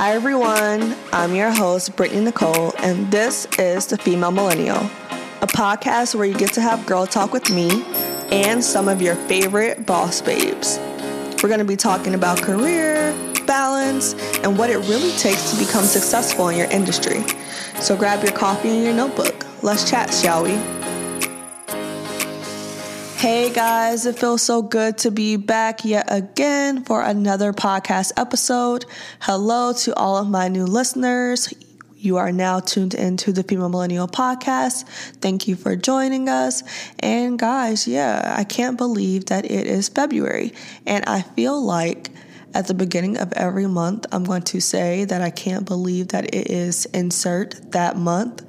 Hi, everyone. I'm your host, Brittany Nicole, and this is The Female Millennial, a podcast where you get to have girl talk with me and some of your favorite boss babes. We're going to be talking about career, balance, and what it really takes to become successful in your industry. So grab your coffee and your notebook. Let's chat, shall we? Hey guys, it feels so good to be back yet again for another podcast episode. Hello to all of my new listeners. You are now tuned into the Female Millennial Podcast. Thank you for joining us. And guys, yeah, I can't believe that it is February. And I feel like at the beginning of every month, I'm going to say that I can't believe that it is insert that month.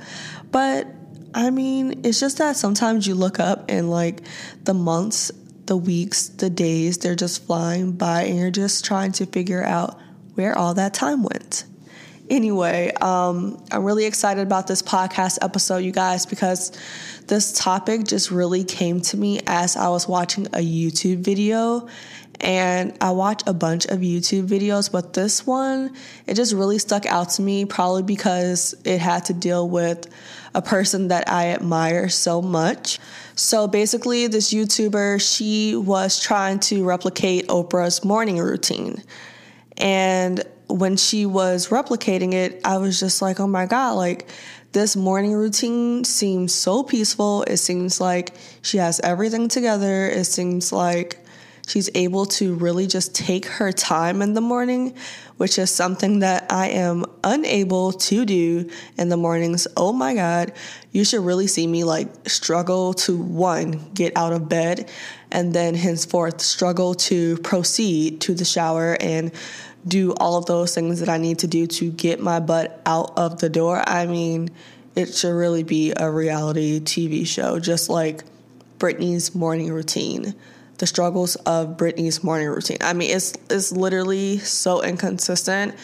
But I mean, it's just that sometimes you look up and like the months, the weeks, the days, they're just flying by and you're just trying to figure out where all that time went. Anyway, um, I'm really excited about this podcast episode, you guys, because this topic just really came to me as I was watching a YouTube video. And I watch a bunch of YouTube videos, but this one, it just really stuck out to me, probably because it had to deal with a person that I admire so much. So basically, this YouTuber, she was trying to replicate Oprah's morning routine. And when she was replicating it, I was just like, oh my God, like this morning routine seems so peaceful. It seems like she has everything together. It seems like she's able to really just take her time in the morning, which is something that I am unable to do in the mornings. Oh my God, you should really see me like struggle to one, get out of bed, and then henceforth struggle to proceed to the shower and do all of those things that I need to do to get my butt out of the door. I mean, it should really be a reality TV show, just like Brittany's morning routine the struggles of Brittany's morning routine. I mean, it's it's literally so inconsistent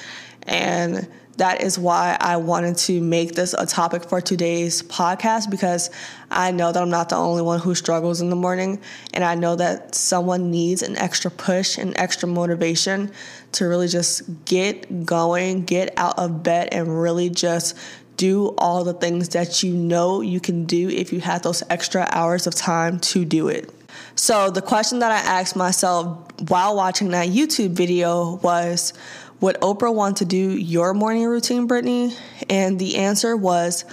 and that is why I wanted to make this a topic for today's podcast because I know that I'm not the only one who struggles in the morning. And I know that someone needs an extra push and extra motivation to really just get going, get out of bed, and really just do all the things that you know you can do if you have those extra hours of time to do it. So the question that I asked myself while watching that YouTube video was, would Oprah want to do your morning routine, Brittany? And the answer was,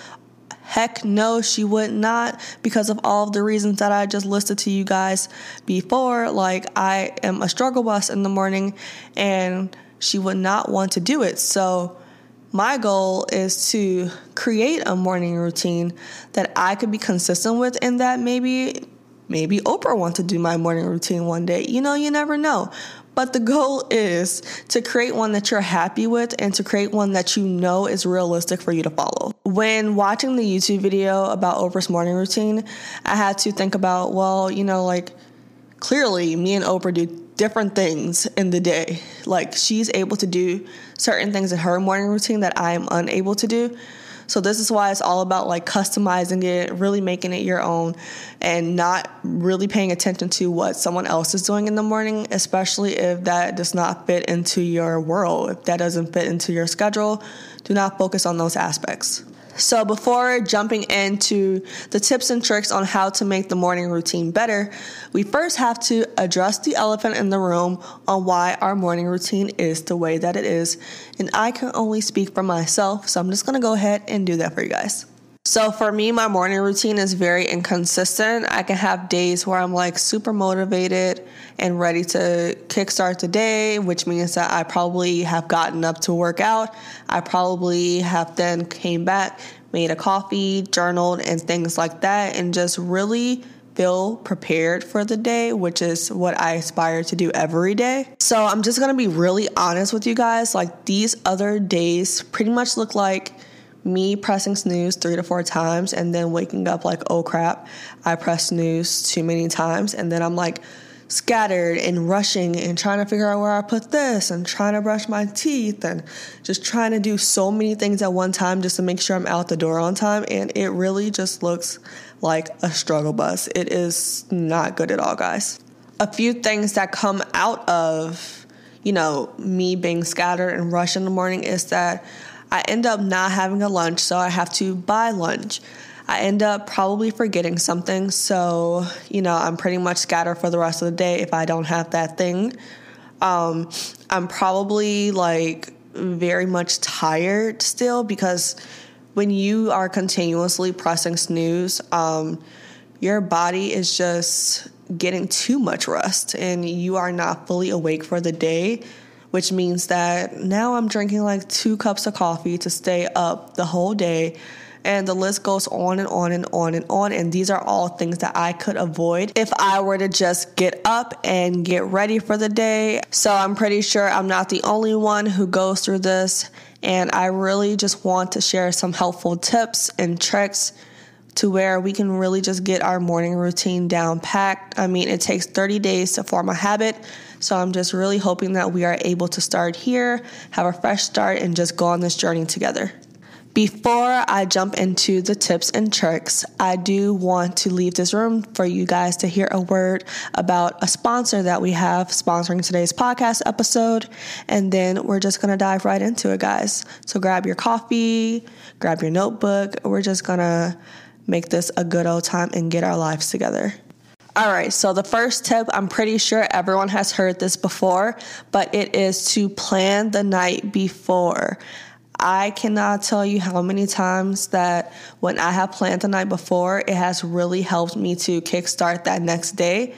heck no, she would not because of all of the reasons that I just listed to you guys before. Like, I am a struggle bus in the morning and she would not want to do it. So, my goal is to create a morning routine that I could be consistent with and that maybe Maybe Oprah wants to do my morning routine one day. You know, you never know. But the goal is to create one that you're happy with and to create one that you know is realistic for you to follow. When watching the YouTube video about Oprah's morning routine, I had to think about, well, you know, like clearly me and Oprah do different things in the day. Like she's able to do certain things in her morning routine that I am unable to do. So this is why it's all about like customizing it, really making it your own, and not really paying attention to what someone else is doing in the morning, especially if that does not fit into your world. If that doesn't fit into your schedule, do not focus on those aspects. So, before jumping into the tips and tricks on how to make the morning routine better, we first have to address the elephant in the room on why our morning routine is the way that it is. And I can only speak for myself, so I'm just gonna go ahead and do that for you guys. So, for me, my morning routine is very inconsistent. I can have days where I'm like super motivated and ready to kickstart the day, which means that I probably have gotten up to work out. I probably have then came back, made a coffee, journaled, and things like that, and just really feel prepared for the day, which is what I aspire to do every day. So I'm just gonna be really honest with you guys. Like these other days pretty much look like me pressing snooze three to four times and then waking up like, oh crap, I pressed snooze too many times. And then I'm like, scattered and rushing and trying to figure out where I put this and trying to brush my teeth and just trying to do so many things at one time just to make sure I'm out the door on time. And it really just looks like a struggle bus. It is not good at all, guys. A few things that come out of you know, me being scattered and rushed in the morning is that I end up not having a lunch, so I have to buy lunch. I end up probably forgetting something, so you know, I'm pretty much scattered for the rest of the day if I don't have that thing. Um, I'm probably like very much tired still because when you are continuously pressing snooze, um, your body is just getting too much rest and you are not fully awake for the day, which means that now I'm drinking like two cups of coffee to stay up the whole day and the list goes on and on and on and on. And these are all things that I could avoid if I were to just get up and get ready for the day. So I'm pretty sure I'm not the only one who goes through this. And I really just want to share some helpful tips and tricks to where we can really just get our morning routine down packed. I mean, it takes 30 days to form a habit. So I'm just really hoping that we are able to start here, have a fresh start, and just go on this journey together. Before I jump into the tips and tricks, I do want to leave this room for you guys to hear a word about a sponsor that we have sponsoring today's podcast episode. And then we're just going to dive right into it, guys. So grab your coffee, grab your notebook. We're just going to make this a good old time and get our lives together. All right, so the first tip, I'm pretty sure everyone has heard this before, but it is to plan the night before. I cannot tell you how many times that when I have planned the night before, it has really helped me to kickstart that next day.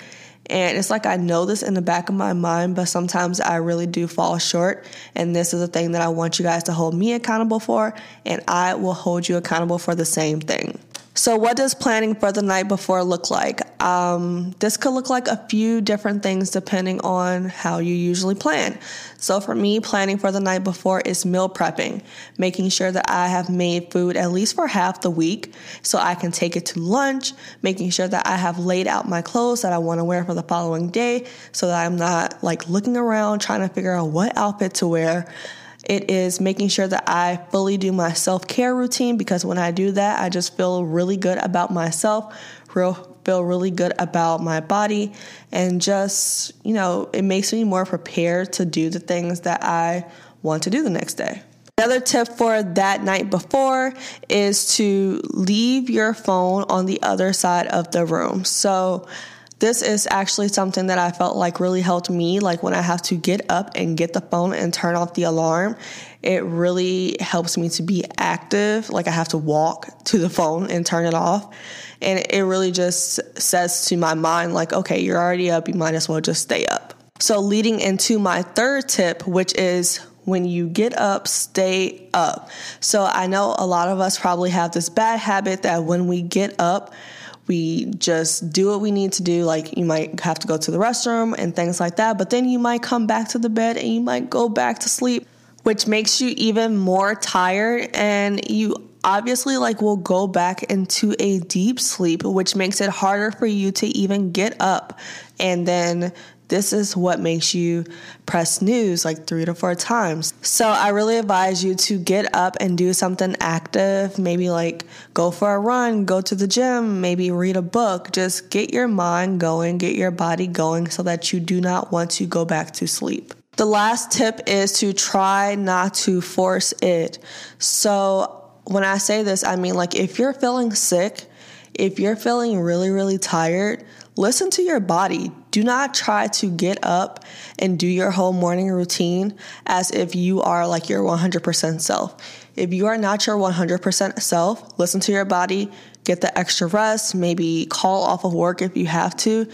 And it's like I know this in the back of my mind, but sometimes I really do fall short. And this is a thing that I want you guys to hold me accountable for, and I will hold you accountable for the same thing. So, what does planning for the night before look like? Um, this could look like a few different things depending on how you usually plan. So, for me, planning for the night before is meal prepping, making sure that I have made food at least for half the week so I can take it to lunch, making sure that I have laid out my clothes that I want to wear for the following day so that I'm not like looking around trying to figure out what outfit to wear. It is making sure that I fully do my self care routine because when I do that, I just feel really good about myself, real feel really good about my body, and just, you know, it makes me more prepared to do the things that I want to do the next day. Another tip for that night before is to leave your phone on the other side of the room. So, this is actually something that I felt like really helped me. Like when I have to get up and get the phone and turn off the alarm, it really helps me to be active. Like I have to walk to the phone and turn it off. And it really just says to my mind, like, okay, you're already up, you might as well just stay up. So, leading into my third tip, which is when you get up, stay up. So, I know a lot of us probably have this bad habit that when we get up, we just do what we need to do. Like you might have to go to the restroom and things like that, but then you might come back to the bed and you might go back to sleep, which makes you even more tired and you obviously like will go back into a deep sleep, which makes it harder for you to even get up and then this is what makes you press news like three to four times. So I really advise you to get up and do something active, maybe like go for a run, go to the gym, maybe read a book. Just get your mind going, get your body going so that you do not want to go back to sleep. The last tip is to try not to force it. So when I say this, I mean like if you're feeling sick, if you're feeling really, really tired, listen to your body. Do not try to get up and do your whole morning routine as if you are like your 100% self. If you are not your 100% self, listen to your body, get the extra rest, maybe call off of work if you have to.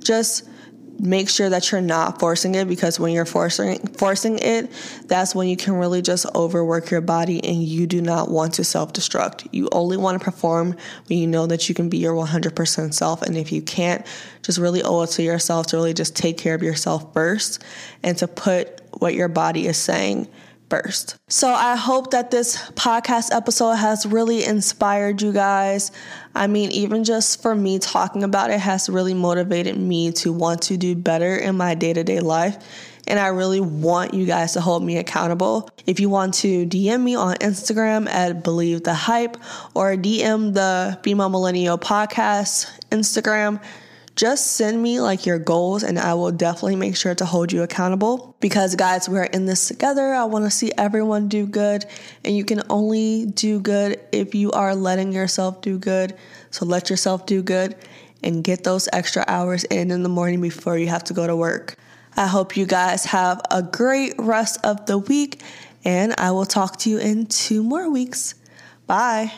Just make sure that you're not forcing it because when you're forcing forcing it, that's when you can really just overwork your body and you do not want to self-destruct. You only want to perform when you know that you can be your 100% self and if you can't, just really owe it to yourself to really just take care of yourself first and to put what your body is saying first. So I hope that this podcast episode has really inspired you guys. I mean, even just for me talking about it has really motivated me to want to do better in my day to day life. And I really want you guys to hold me accountable. If you want to DM me on Instagram at Believe the Hype or DM the Female Millennial Podcast Instagram, just send me like your goals and I will definitely make sure to hold you accountable because guys, we're in this together. I want to see everyone do good and you can only do good if you are letting yourself do good. So let yourself do good and get those extra hours in in the morning before you have to go to work. I hope you guys have a great rest of the week and I will talk to you in two more weeks. Bye.